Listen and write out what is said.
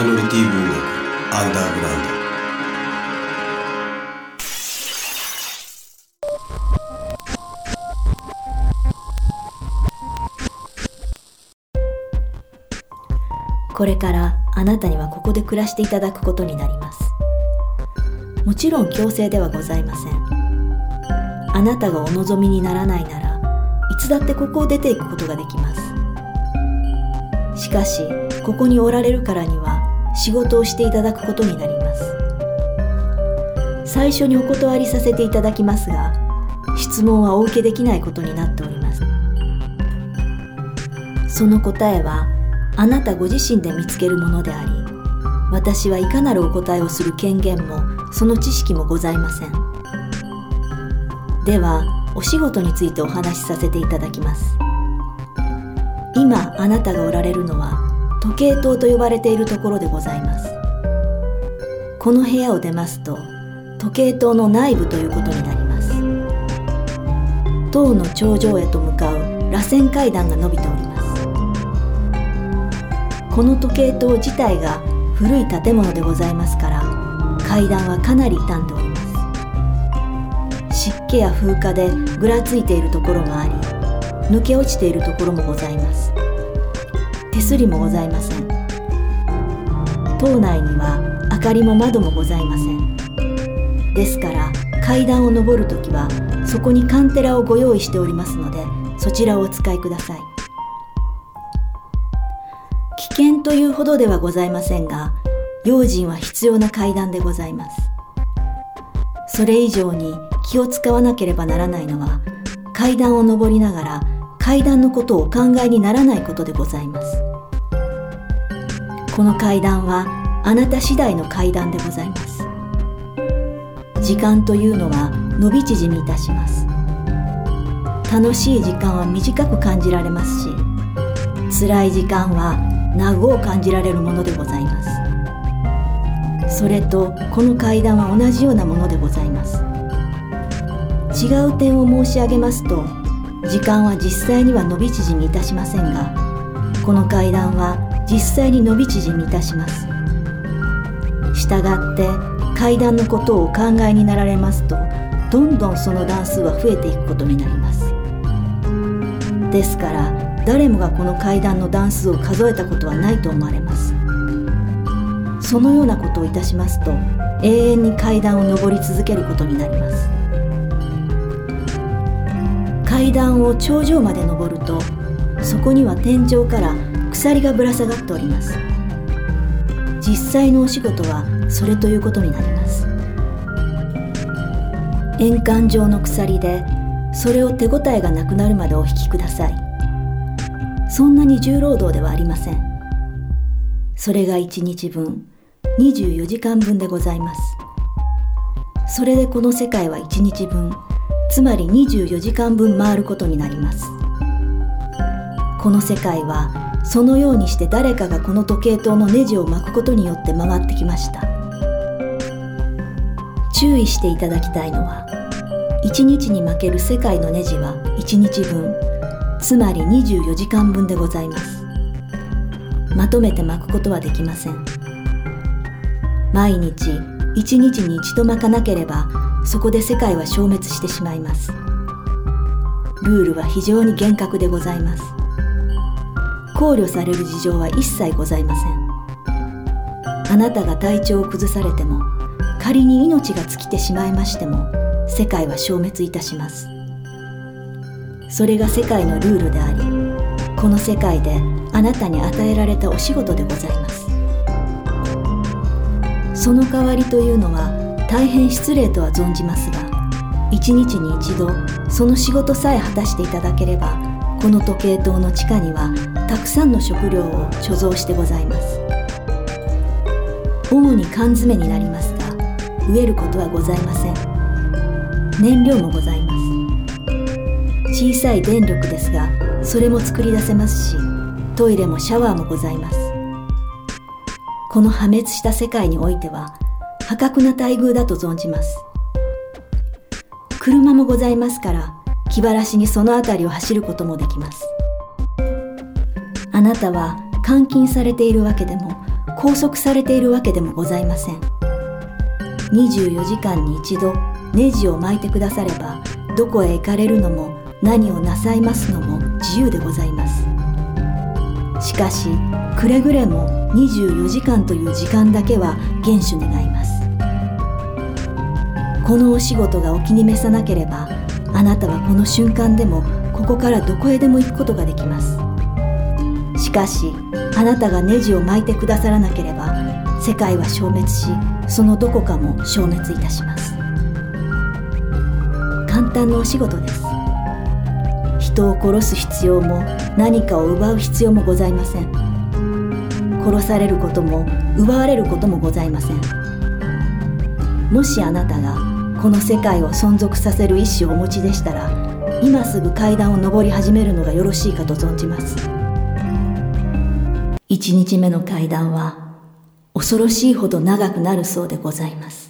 マイノリティ文学アンダーグラウンド。これからあなたにはここで暮らしていただくことになります。もちろん強制ではございません。あなたがお望みにならないならいつだってここを出ていくことができます。しかしここにおられるからには仕事をしていただくことになります。最初にお断りさせていただきますが質問はお受けできないことになっております。その答えはあなたご自身で見つけるものであり私はいかなるお答えをする権限もその知識もございません。ではお仕事についてお話しさせていただきます。今あなたがおられるのは時計塔と呼ばれているところでございます。この部屋を出ますと時計塔の内部ということになります。塔の頂上へと向かう螺旋階段が伸びております。この時計塔自体が古い建物でございますから階段はかなり傷んでおります。湿気や風化でぐらついているところもあり抜け落ちているところもございます。手すりもございません。島内には明かりも窓もございません。ですから階段を上るときはそこにカンテラをご用意しておりますのでそちらをお使いください。危険というほどではございませんが用心は必要な階段でございます。それ以上に気を使わなければならないのは階段を上りながら階段のことをお考えにならないことでございます。この階段はあなた次第の階段でございます。時間というのは伸び縮みいたします。楽しい時間は短く感じられますし辛い時間は長を感じられるものでございます。それとこの階段は同じようなものでございます。違う点を申し上げますと時間は実際には伸び縮みいたしませんがこの階段は実際に伸び縮みいたします。したがって階段のことをお考えになられますとどんどんその段数は増えていくことになります。ですから誰もがこの階段の段数を数えたことはないと思われます。そのようなことをいたしますと永遠に階段を上り続けることになります。階段を頂上まで登るとそこには天井から鎖がぶら下がっております。実際のお仕事はそれということになります。円環状の鎖でそれを手応えがなくなるまでお引きください。そんなに重労働ではありません。それが1日分24時間分でございます。それでこの世界は1日分つまり24時間分回ることになります。この世界はそのようにして誰かがこの時計塔のネジを巻くことによって回ってきました。注意していただきたいのは1日に巻ける世界のネジは1日分つまり24時間分でございます。まとめて巻くことはできません。毎日1日に一度巻かなければそこで世界は消滅してしまいます。ルールは非常に厳格でございます。考慮される事情は一切ございません。あなたが体調を崩されても仮に命が尽きてしまいましても世界は消滅いたします。それが世界のルールでありこの世界であなたに与えられたお仕事でございます。その代わりというのは大変失礼とは存じますが一日に一度その仕事さえ果たしていただければこの時計塔の地下にはたくさんの食料を貯蔵してございます。主に缶詰になりますが飢えることはございません。燃料もございます。小さい電力ですがそれも作り出せますしトイレもシャワーもございます。この破滅した世界においては破格な待遇だと存じます。車もございますから気晴らしにその辺りを走ることもできます。あなたは監禁されているわけでも拘束されているわけでもございません。24時間に一度ネジを巻いてくださればどこへ行かれるのも何をなさいますのも自由でございます。しかしくれぐれも24時間という時間だけは厳守願います。このお仕事がお気に召さなければあなたはこの瞬間でもここからどこへでも行くことができます。しかしあなたがネジを巻いてくださらなければ世界は消滅しそのどこかも消滅いたします。簡単なお仕事です。人を殺す必要も何かを奪う必要もございません。殺されることも奪われることもございません。もしあなたがこの世界を存続させる意志をお持ちでしたら今すぐ階段を上り始めるのがよろしいかと存じます。一日目の階段は恐ろしいほど長くなるそうでございます。